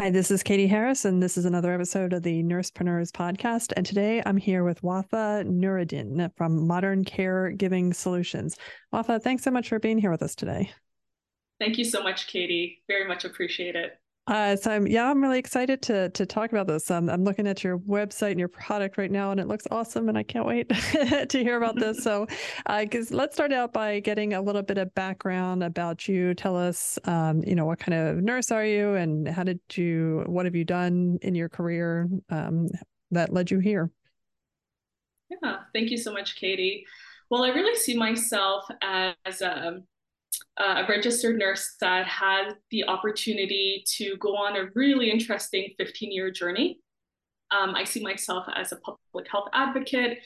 Hi, this is Katie Harris, and this is another episode of the Nursepreneurs podcast. And today I'm here with Wafa Nuradin from Modern Caregiving Solutions. Wafa, thanks so much for being here with us today. Thank you so much, Katie. Very much appreciate it. Uh, so I'm yeah, I'm really excited to to talk about this. Um, I'm looking at your website and your product right now, and it looks awesome, and I can't wait to hear about this. So, uh, let's start out by getting a little bit of background about you. Tell us, um, you know, what kind of nurse are you, and how did you, what have you done in your career um, that led you here? Yeah, thank you so much, Katie. Well, I really see myself as a a registered nurse that had the opportunity to go on a really interesting 15 year journey. Um, I see myself as a public health advocate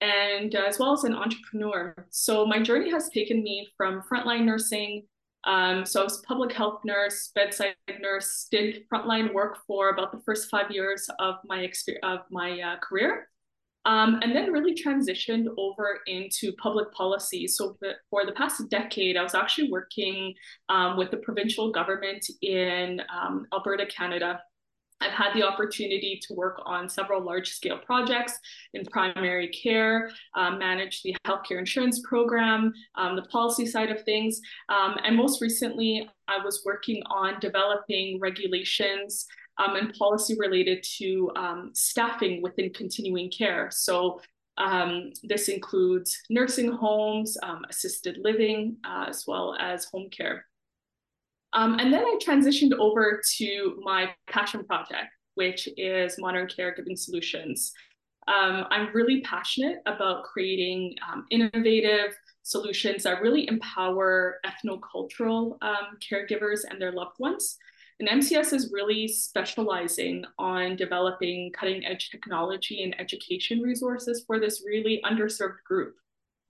and uh, as well as an entrepreneur. So my journey has taken me from frontline nursing. Um, so I was public health nurse, bedside nurse, did frontline work for about the first five years of my of my uh, career. Um, and then really transitioned over into public policy. So for the past decade, I was actually working um, with the provincial government in um, Alberta, Canada. I've had the opportunity to work on several large scale projects in primary care, um, manage the healthcare insurance program, um, the policy side of things. Um, and most recently, I was working on developing regulations um, and policy related to um, staffing within continuing care. So um, this includes nursing homes, um, assisted living, uh, as well as home care. Um, and then I transitioned over to my passion project, which is modern caregiving solutions. Um, I'm really passionate about creating innovative solutions that really empower ethnocultural caregivers and their loved ones and MCS is really specializing on developing cutting edge technology and education resources for this really underserved group.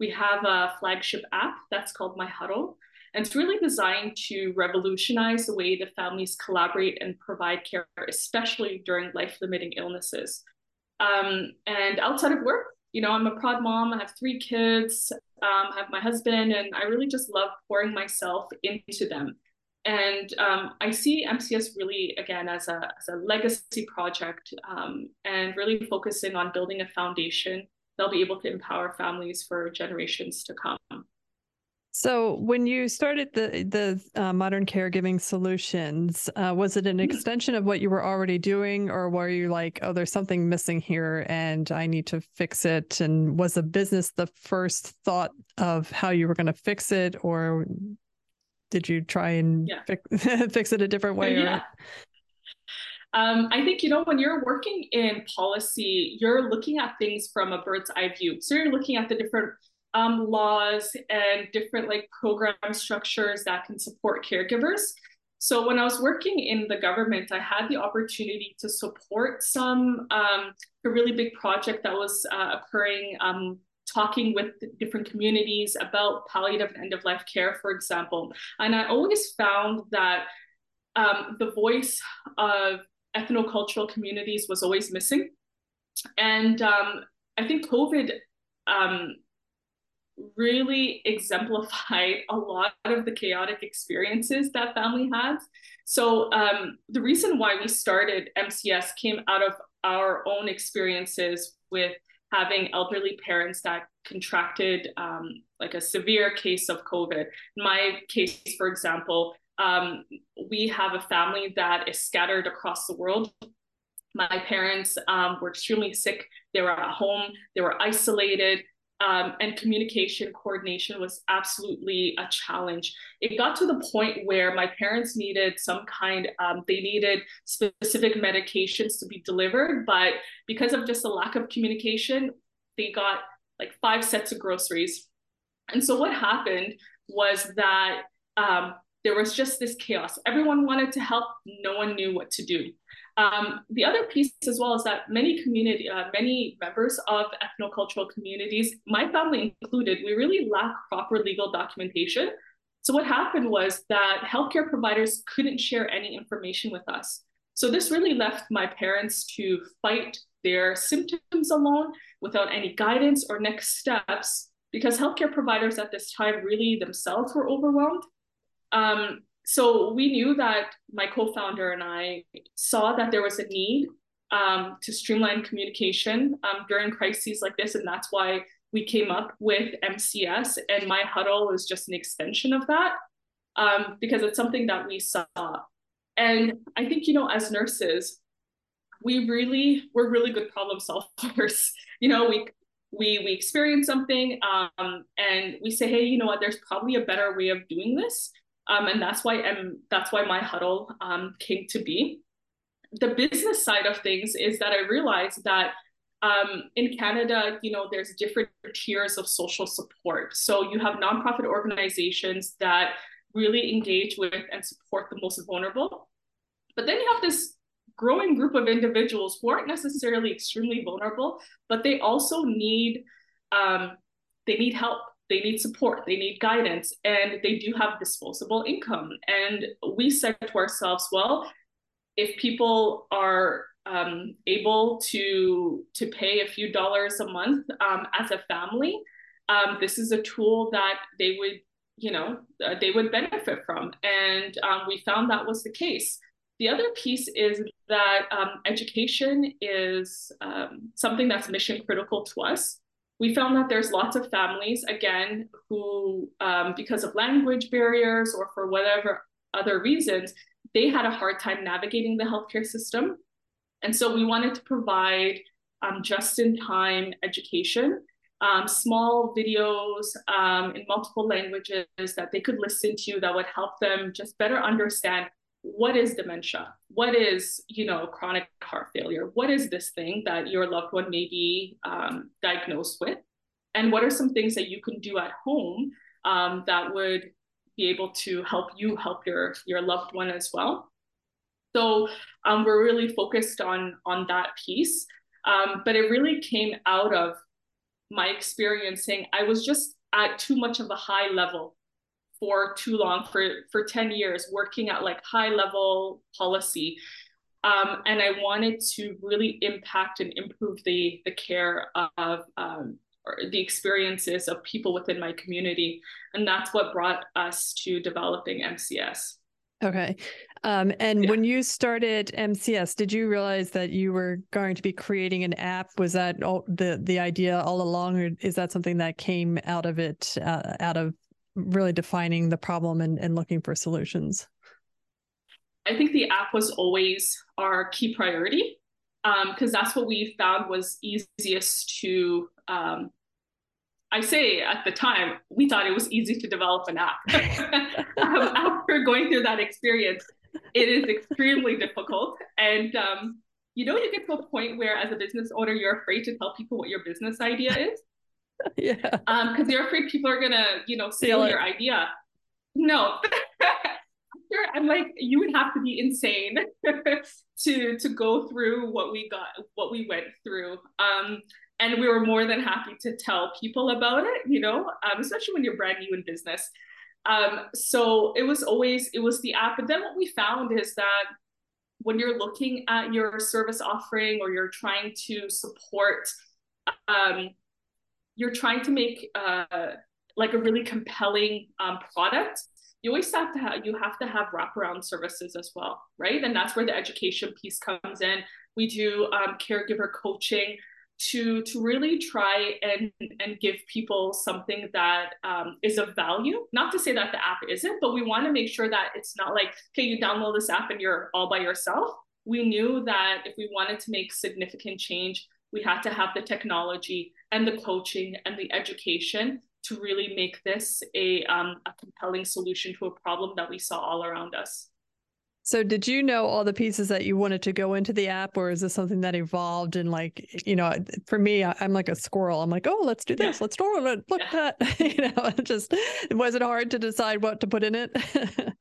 We have a flagship app that's called My Huddle, and it's really designed to revolutionize the way that families collaborate and provide care, especially during life limiting illnesses. Um, and outside of work, you know, I'm a proud mom, I have three kids, um, I have my husband, and I really just love pouring myself into them. And um, I see MCS really, again, as a, as a legacy project um, and really focusing on building a foundation they'll be able to empower families for generations to come. So, when you started the the uh, modern caregiving solutions, uh, was it an mm-hmm. extension of what you were already doing, or were you like, "Oh, there's something missing here, and I need to fix it"? And was the business the first thought of how you were going to fix it, or did you try and yeah. fix, fix it a different way? Yeah. Um, I think, you know, when you're working in policy, you're looking at things from a bird's eye view. So you're looking at the different um, laws and different like program structures that can support caregivers. So when I was working in the government, I had the opportunity to support some um, a really big project that was uh, occurring um, talking with different communities about palliative and end of life care, for example. And I always found that um, the voice of ethnocultural communities was always missing. And um, I think COVID um, really exemplified a lot of the chaotic experiences that family has. So um, the reason why we started MCS came out of our own experiences with having elderly parents that contracted um, like a severe case of COVID. In my case, for example, um, we have a family that is scattered across the world. My parents um, were extremely sick. They were at home, they were isolated um, and communication coordination was absolutely a challenge. It got to the point where my parents needed some kind, um, they needed specific medications to be delivered, but because of just a lack of communication, they got like five sets of groceries. And so what happened was that um, there was just this chaos. Everyone wanted to help, no one knew what to do. Um, the other piece as well is that many community, uh, many members of ethnocultural communities, my family included, we really lack proper legal documentation. So what happened was that healthcare providers couldn't share any information with us. So this really left my parents to fight their symptoms alone without any guidance or next steps because healthcare providers at this time really themselves were overwhelmed. Um, so we knew that my co-founder and I saw that there was a need um, to streamline communication um, during crises like this, and that's why we came up with MCS. And my huddle is just an extension of that um, because it's something that we saw. And I think you know, as nurses, we really we're really good problem solvers. you know, we we we experience something um, and we say, hey, you know what? There's probably a better way of doing this um, and that's why um, that's why my huddle um, came to be. The business side of things is that I realized that um, in Canada, you know, there's different tiers of social support. So you have nonprofit organizations that really engage with and support the most vulnerable. But then you have this growing group of individuals who aren't necessarily extremely vulnerable, but they also need um, they need help they need support, they need guidance, and they do have disposable income. And we said to ourselves, well, if people are um, able to to pay a few dollars a month um, as a family, um, this is a tool that they would, you know, uh, they would benefit from. And um, we found that was the case. The other piece is that um, education is um, something that's mission critical to us we found that there's lots of families, again, who, um, because of language barriers or for whatever other reasons, they had a hard time navigating the healthcare system. And so we wanted to provide um, just in time education, um, small videos um, in multiple languages that they could listen to that would help them just better understand what is dementia? What is you know chronic heart failure? What is this thing that your loved one may be um, diagnosed with? And what are some things that you can do at home um, that would be able to help you help your your loved one as well? So um, we're really focused on on that piece. Um, but it really came out of my experiencing i was just at too much of a high level for too long for for 10 years working at like high level policy. Um, and i wanted to really impact and improve the the care of um, the experiences of people within my community. And that's what brought us to developing mcs okay. Um, and yeah. when you started mcs did you realize that you were going to be creating an app? Was that all, the the idea all along or is that something that came out of it uh, out of really defining the problem and, and looking for solutions? I think the app was always our key priority because um, that's what we found was easiest to. Um, I say at the time, we thought it was easy to develop an app. um, after going through that experience, it is extremely difficult. And, um, you know, you get to a point where, as a business owner, you're afraid to tell people what your business idea is. yeah. Um, because you're afraid people are gonna, you know, steal your idea. No. I'm like, you would have to be insane to to go through what we got, what we went through. Um, and we were more than happy to tell people about it, you know, um, especially when you're brand new in business. Um, so it was always it was the app. But then what we found is that when you're looking at your service offering or you're trying to support um, you're trying to make uh, like a really compelling um, product, you always have to have you have to have wraparound services as well, right? And that's where the education piece comes in. We do um, caregiver coaching to to really try and and give people something that um, is of value. Not to say that the app isn't, but we want to make sure that it's not like okay, you download this app and you're all by yourself. We knew that if we wanted to make significant change, we had to have the technology and the coaching and the education to really make this a, um, a compelling solution to a problem that we saw all around us. So, did you know all the pieces that you wanted to go into the app, or is this something that evolved? And like, you know, for me, I, am like a squirrel. I'm like, oh, let's do this. Let's do it. Look at that. you know, just was it hard to decide what to put in it?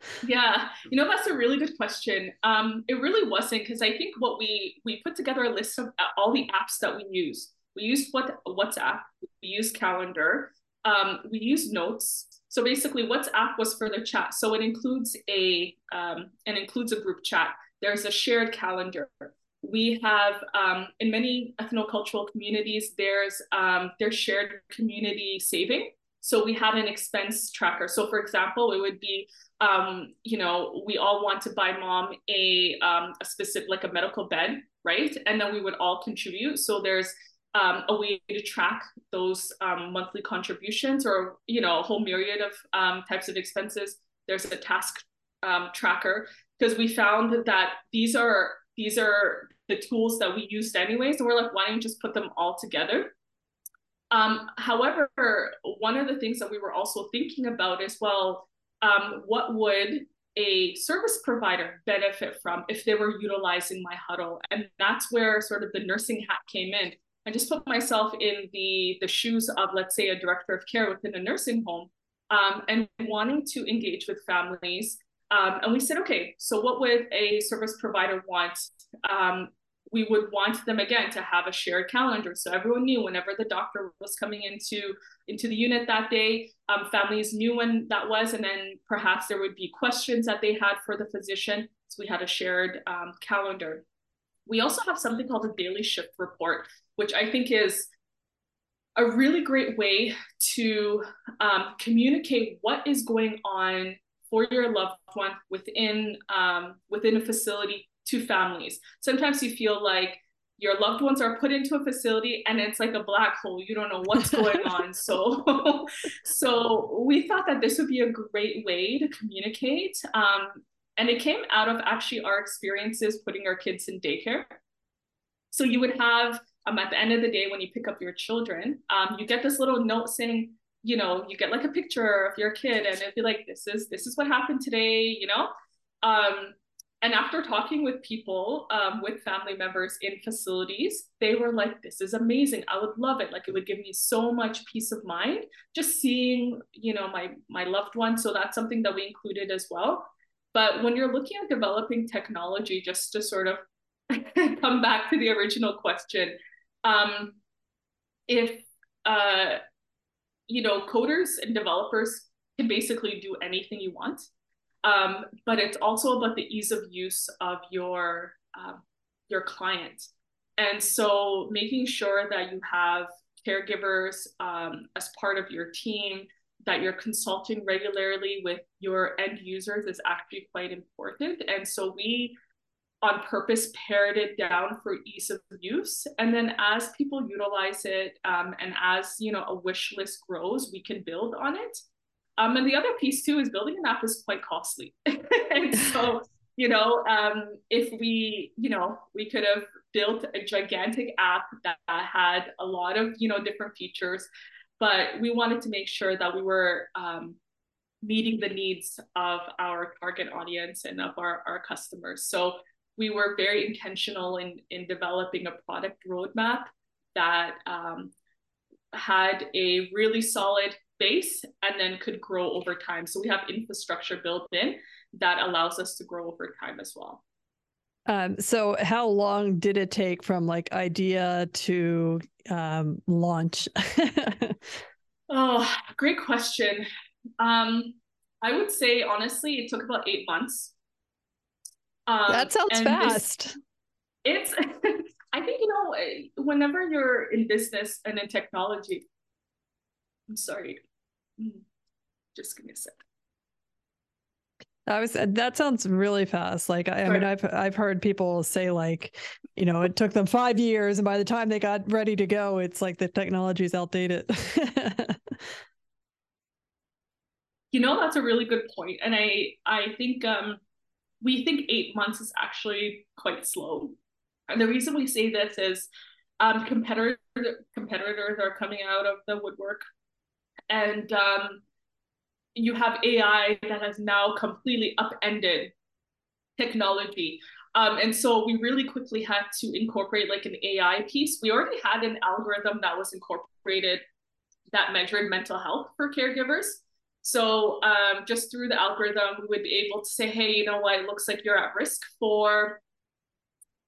yeah, you know, that's a really good question. Um, it really wasn't because I think what we we put together a list of uh, all the apps that we use. We use what WhatsApp. We use Calendar. Um, we use Notes so basically, WhatsApp was for the chat. So it includes a um, and includes a group chat. There's a shared calendar. We have um, in many ethnocultural communities. There's um, there's shared community saving. So we have an expense tracker. So for example, it would be um, you know we all want to buy mom a um, a specific like a medical bed, right? And then we would all contribute. So there's um, a way to track those um, monthly contributions or you know a whole myriad of um, types of expenses. There's a task um, tracker because we found that these are these are the tools that we used anyways and we're like why don't you just put them all together? Um, however one of the things that we were also thinking about is well um, what would a service provider benefit from if they were utilizing my huddle? And that's where sort of the nursing hat came in I just put myself in the the shoes of let's say a director of care within a nursing home um, and wanting to engage with families. Um, and we said, okay, so what would a service provider want? Um, we would want them again to have a shared calendar, so everyone knew whenever the doctor was coming into into the unit that day. Um, families knew when that was, and then perhaps there would be questions that they had for the physician. So we had a shared um, calendar. We also have something called a daily shift report which I think is a really great way to um, communicate what is going on for your loved one within um, within a facility to families. Sometimes you feel like your loved ones are put into a facility and it's like a black hole you don't know what's going on so so we thought that this would be a great way to communicate um, and it came out of actually our experiences putting our kids in daycare. So you would have um, at the end of the day when you pick up your children um, you get this little note saying you know you get like a picture of your kid and it'd be like this is this is what happened today you know? Um, and after talking with people um, with family members in facilities they were like this is amazing. I would love it. Like it would give me so much peace of mind just seeing you know my my loved one so that's something that we included as well but when you're looking at developing technology just to sort of come back to the original question um, if uh, you know coders and developers can basically do anything you want um, but it's also about the ease of use of your uh, your client. And so making sure that you have caregivers um, as part of your team that you're consulting regularly with your end users is actually quite important. And so we on purpose pared it down for ease of use. And then as people utilize it um, and as you know a wish list grows we can build on it. Um, and the other piece too is building an app is quite costly. And so you know um, if we you know we could have built a gigantic app that had a lot of you know different features but we wanted to make sure that we were um, meeting the needs of our target audience and of our, our customers so we were very intentional in, in developing a product roadmap that um, had a really solid base and then could grow over time. So we have infrastructure built in that allows us to grow over time as well. Um, so how long did it take from like idea to um, launch? oh, great question. Um, I would say honestly, it took about eight months. Um, that sounds fast. This, it's, I think, you know, whenever you're in business and in technology, I'm sorry, mm, just give me a sec. I was that sounds really fast. Like I, I, mean, I've I've heard people say like, you know, it took them five years, and by the time they got ready to go, it's like the technology is outdated. you know, that's a really good point, and I I think um we think eight months is actually quite slow. And the reason we say this is um, competitor, competitors are coming out of the woodwork. And um, you have AI that has now completely upended technology. Um, and so we really quickly had to incorporate like an AI piece. We already had an algorithm that was incorporated that measured mental health for caregivers. So um, just through the algorithm, we would be able to say, hey, you know what, it looks like you're at risk for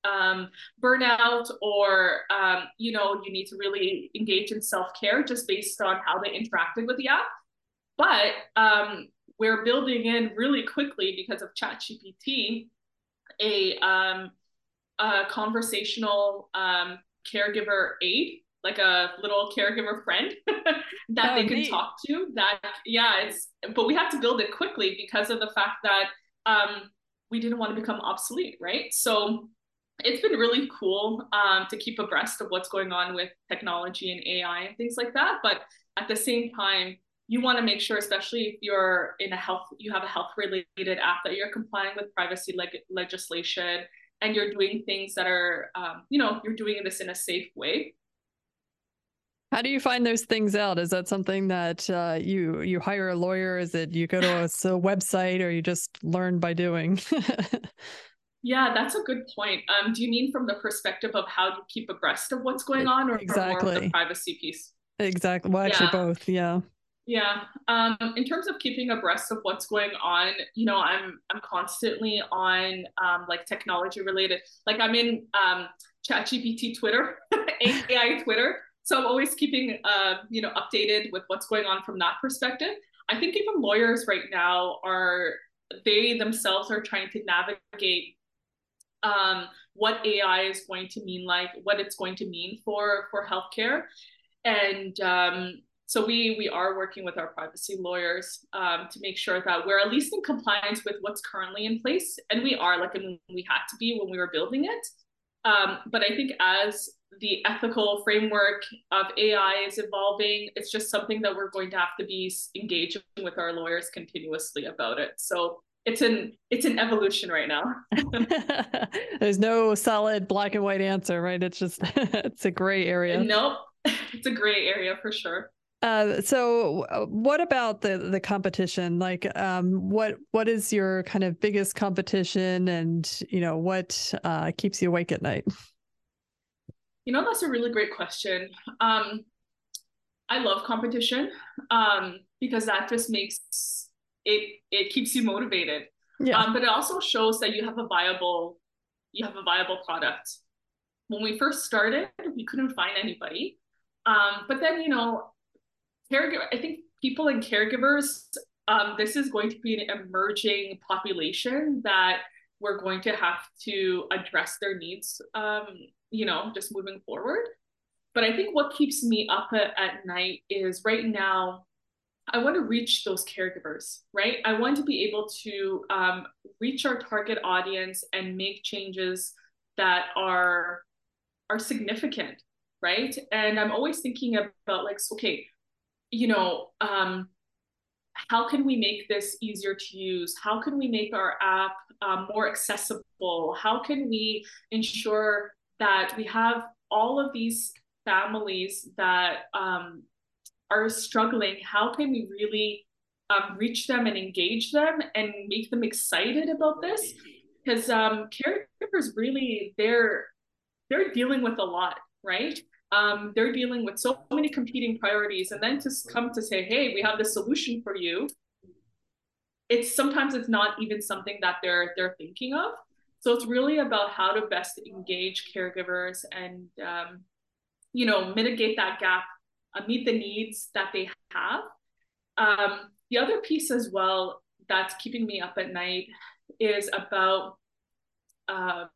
um, burnout or, um, you know, you need to really engage in self-care just based on how they interacted with the app. But um, we're building in really quickly because of ChatGPT a, um, a conversational um, caregiver aid like a little caregiver friend that oh, they can neat. talk to that yeah it's but we had to build it quickly because of the fact that um, we didn't want to become obsolete right so it's been really cool um, to keep abreast of what's going on with technology and ai and things like that but at the same time you want to make sure especially if you're in a health you have a health related app that you're complying with privacy leg- legislation and you're doing things that are um, you know you're doing this in a safe way how do you find those things out? Is that something that uh, you you hire a lawyer? Is it you go to a, a website, or you just learn by doing? yeah, that's a good point. Um, do you mean from the perspective of how you keep abreast of what's going on, or exactly the privacy piece? Exactly. Well, actually, yeah. both. Yeah. Yeah. Um, in terms of keeping abreast of what's going on, you know, I'm I'm constantly on um, like technology related. Like I'm in um, ChatGPT Twitter, AI Twitter. So I'm always keeping, uh, you know, updated with what's going on from that perspective. I think even lawyers right now are they themselves are trying to navigate um, what AI is going to mean like, what it's going to mean for for healthcare, and um, so we we are working with our privacy lawyers um, to make sure that we're at least in compliance with what's currently in place, and we are like, and we had to be when we were building it. Um, but I think as the ethical framework of AI is evolving, it's just something that we're going to have to be engaging with our lawyers continuously about it. So it's an it's an evolution right now. There's no solid black and white answer, right? It's just it's a gray area. Nope, it's a gray area for sure. Uh, so uh, what about the the competition? Like um, what what is your kind of biggest competition and you know what uh, keeps you awake at night? You know that's a really great question. Um, i love competition um, because that just makes it it keeps you motivated. Yeah. Um, but it also shows that you have a viable you have a viable product. When we first started we couldn't find anybody. Um, but then you know caregiver, I think people and caregivers, um, this is going to be an emerging population that we're going to have to address their needs, um, you know, just moving forward. But I think what keeps me up at, at night is right now, I want to reach those caregivers, right? I want to be able to um, reach our target audience and make changes that are are significant, right? And I'm always thinking about like, okay, you know, um, how can we make this easier to use? How can we make our app um, more accessible? How can we ensure that we have all of these families that um, are struggling? How can we really um, reach them and engage them and make them excited about this? Because um, caregivers really they're they're dealing with a lot, right? Um, they're dealing with so many competing priorities and then to come to say hey we have the solution for you it's sometimes it's not even something that they're they're thinking of. So it's really about how to best engage caregivers and um, you know mitigate that gap uh, meet the needs that they have. Um, the other piece as well that's keeping me up at night is about um,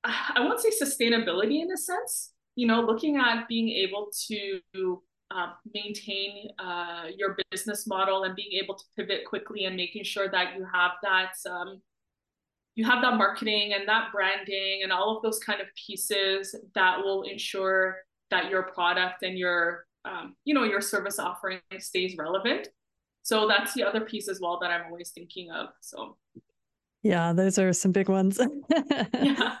I won't say sustainability in a sense, you know, looking at being able to um, maintain uh, your business model and being able to pivot quickly and making sure that you have that um, you have that marketing and that branding and all of those kind of pieces that will ensure that your product and your um, you know your service offering stays relevant. So that's the other piece as well that i'm always thinking of so yeah those are some big ones yeah.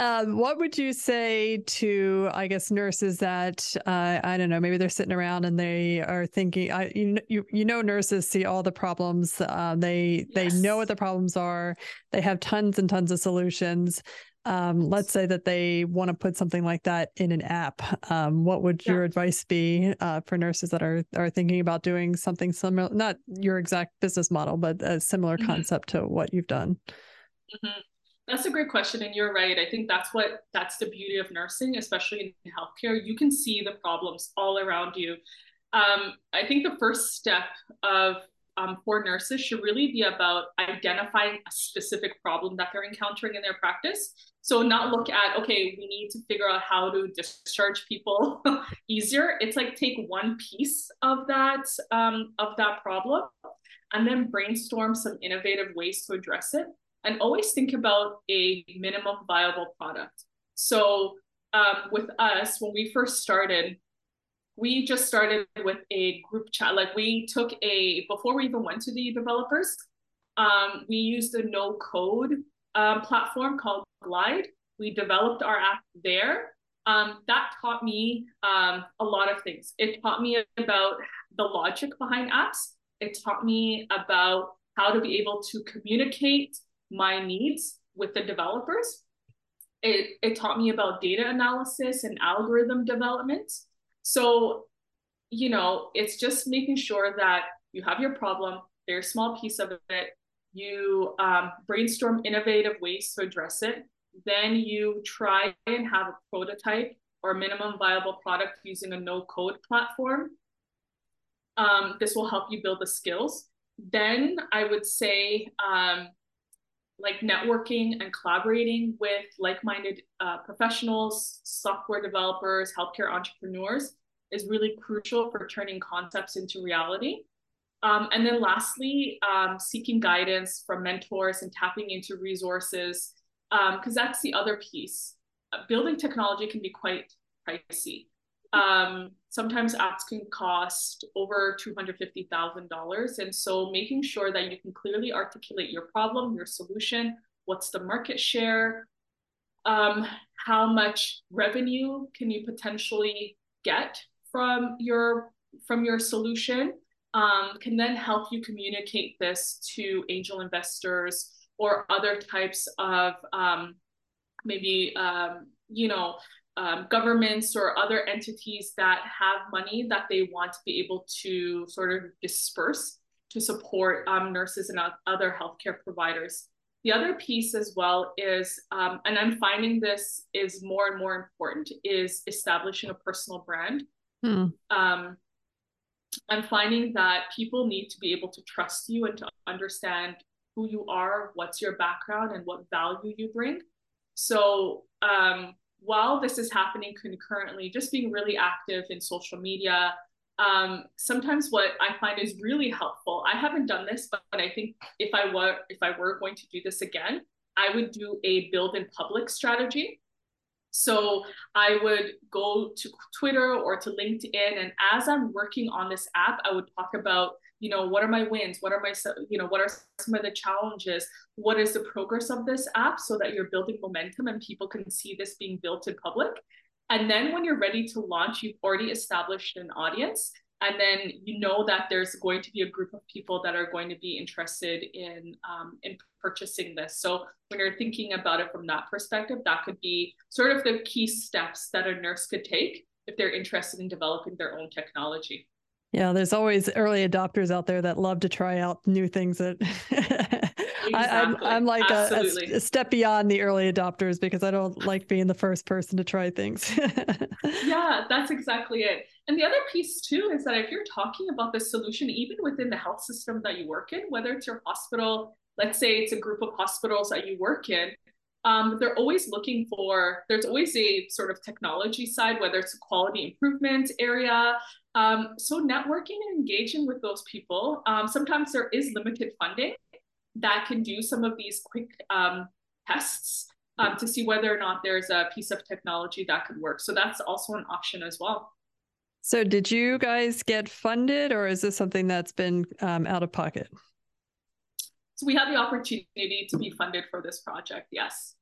Um, what would you say to, I guess, nurses that uh, I don't know, maybe they're sitting around and they are thinking, I, you, you, you know, nurses see all the problems. Uh, they yes. they know what the problems are. They have tons and tons of solutions. Um, let's say that they want to put something like that in an app. Um, what would yeah. your advice be uh, for nurses that are are thinking about doing something similar? Not your exact business model, but a similar mm-hmm. concept to what you've done. Mm-hmm. That's a great question. And you're right. I think that's what that's the beauty of nursing, especially in healthcare. You can see the problems all around you. Um, I think the first step of um, for nurses should really be about identifying a specific problem that they're encountering in their practice. So not look at, okay, we need to figure out how to discharge people easier. It's like take one piece of that um, of that problem and then brainstorm some innovative ways to address it and always think about a minimum viable product. So um, with us, when we first started, we just started with a group chat. Like we took a, before we even went to the developers, um, we used a no code um, platform called Glide. We developed our app there. Um, that taught me um, a lot of things. It taught me about the logic behind apps. It taught me about how to be able to communicate my needs with the developers. It, it taught me about data analysis and algorithm development. So, you know, it's just making sure that you have your problem, very small piece of it, you um, brainstorm innovative ways to address it, then you try and have a prototype or minimum viable product using a no code platform. Um, this will help you build the skills. Then I would say um, like networking and collaborating with like-minded uh, professionals, software developers, healthcare entrepreneurs is really crucial for turning concepts into reality. Um, and then lastly, um, seeking guidance from mentors and tapping into resources, because um, that's the other piece. Building technology can be quite pricey. Um, sometimes apps can cost over $250,000. And so making sure that you can clearly articulate your problem, your solution, what's the market share, um, how much revenue can you potentially get from your from your solution um, can then help you communicate this to angel investors or other types of um, maybe um, you know um, governments or other entities that have money that they want to be able to sort of disperse to support um, nurses and other healthcare providers. The other piece as well is, um, and I'm finding this is more and more important, is establishing a personal brand. Hmm. Um, I'm finding that people need to be able to trust you and to understand who you are, what's your background, and what value you bring. So um, while this is happening concurrently, just being really active in social media. Um, sometimes what I find is really helpful. I haven't done this, but, I think if I were if I were going to do this again, I would do a build in public strategy. So I would go to Twitter or to LinkedIn, and as I'm working on this app, I would talk about you know what are my wins? What are my you know what are some of the challenges? What is the progress of this app so that you're building momentum and people can see this being built in public? And then when you're ready to launch you've already established an audience and then you know that there's going to be a group of people that are going to be interested in um, in purchasing this. So when you're thinking about it from that perspective that could be sort of the key steps that a nurse could take if they're interested in developing their own technology. Yeah, there's always early adopters out there that love to try out new things that exactly. I, am I'm, I'm like a, a, step beyond the early adopters because I don't like being the first person to try things. yeah, that's exactly it. And the other piece too is that if you're talking about the solution, even within the health system that you work in, whether it's your hospital, let's say it's a group of hospitals that you work in, um, they're always looking for there's always a sort of technology side whether it's a quality improvement area um, so networking and engaging with those people um, sometimes there is limited funding that can do some of these quick um, tests um, to see whether or not there's a piece of technology that could work so that's also an option as well so did you guys get funded or is this something that's been um, out of pocket so we had the opportunity to be funded for this project, yes.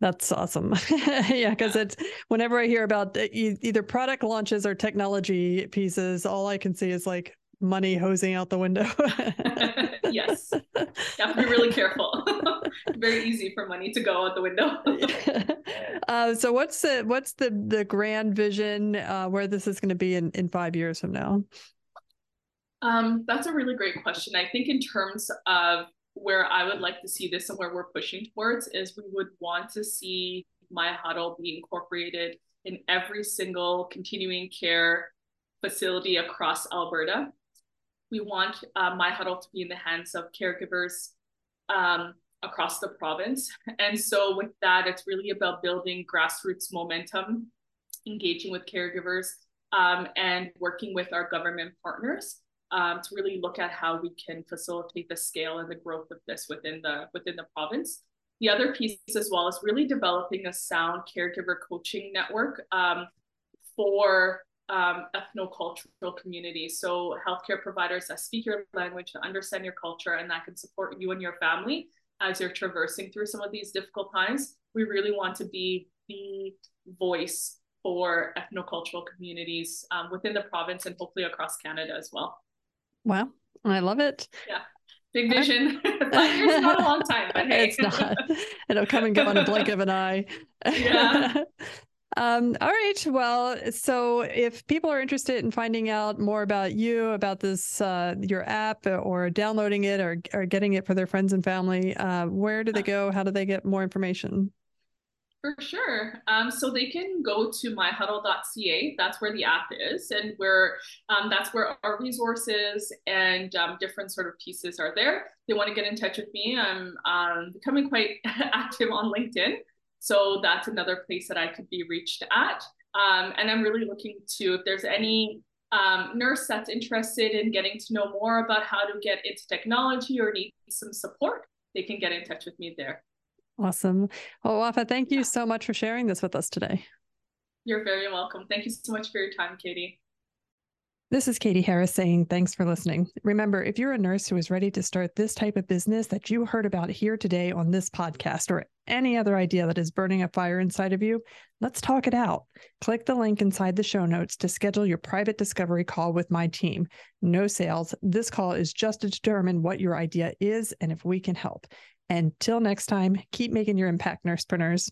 That's awesome. yeah, because it's whenever I hear about either product launches or technology pieces, all I can see is like money hosing out the window. yes. You have to be really careful. Very easy for money to go out the window. uh, so what's the what's the the grand vision uh, where this is going to be in, in five years from now? Um, that's a really great question. I think in terms of where I would like to see this and where we're pushing towards is we would want to see My Huddle be incorporated in every single continuing care facility across Alberta. We want uh, My Huddle to be in the hands of caregivers um, across the province. And so, with that, it's really about building grassroots momentum, engaging with caregivers, um, and working with our government partners um, to really look at how we can facilitate the scale and the growth of this within the within the province. The other piece as well is really developing a sound caregiver coaching network um, for um, ethnocultural communities. So healthcare providers that speak your language, that understand your culture, and that can support you and your family as you're traversing through some of these difficult times. We really want to be the voice for ethnocultural communities um, within the province and hopefully across Canada as well. Wow, I love it. Yeah. Big vision. Five years not a long time, but hey. It's not. It'll come and go in a blink of an eye. Yeah. Um, all right. Well, so if people are interested in finding out more about you, about this, uh, your app, or downloading it, or or getting it for their friends and family, uh, where do they go? How do they get more information? For sure. Um, so they can go to myhuddle.ca. That's where the app is, and where um, that's where our resources and um, different sort of pieces are there. They want to get in touch with me. I'm um, becoming quite active on LinkedIn, so that's another place that I could be reached at. Um, and I'm really looking to if there's any um, nurse that's interested in getting to know more about how to get into technology or need some support, they can get in touch with me there. Awesome. Well, Wafa, thank you so much for sharing this with us today. You're very welcome. Thank you so much for your time, Katie. This is Katie Harris saying thanks for listening. Remember, if you're a nurse who is ready to start this type of business that you heard about here today on this podcast or any other idea that is burning a fire inside of you, let's talk it out. Click the link inside the show notes to schedule your private discovery call with my team. No sales. This call is just to determine what your idea is and if we can help. Until next time, keep making your impact, nursepreneurs.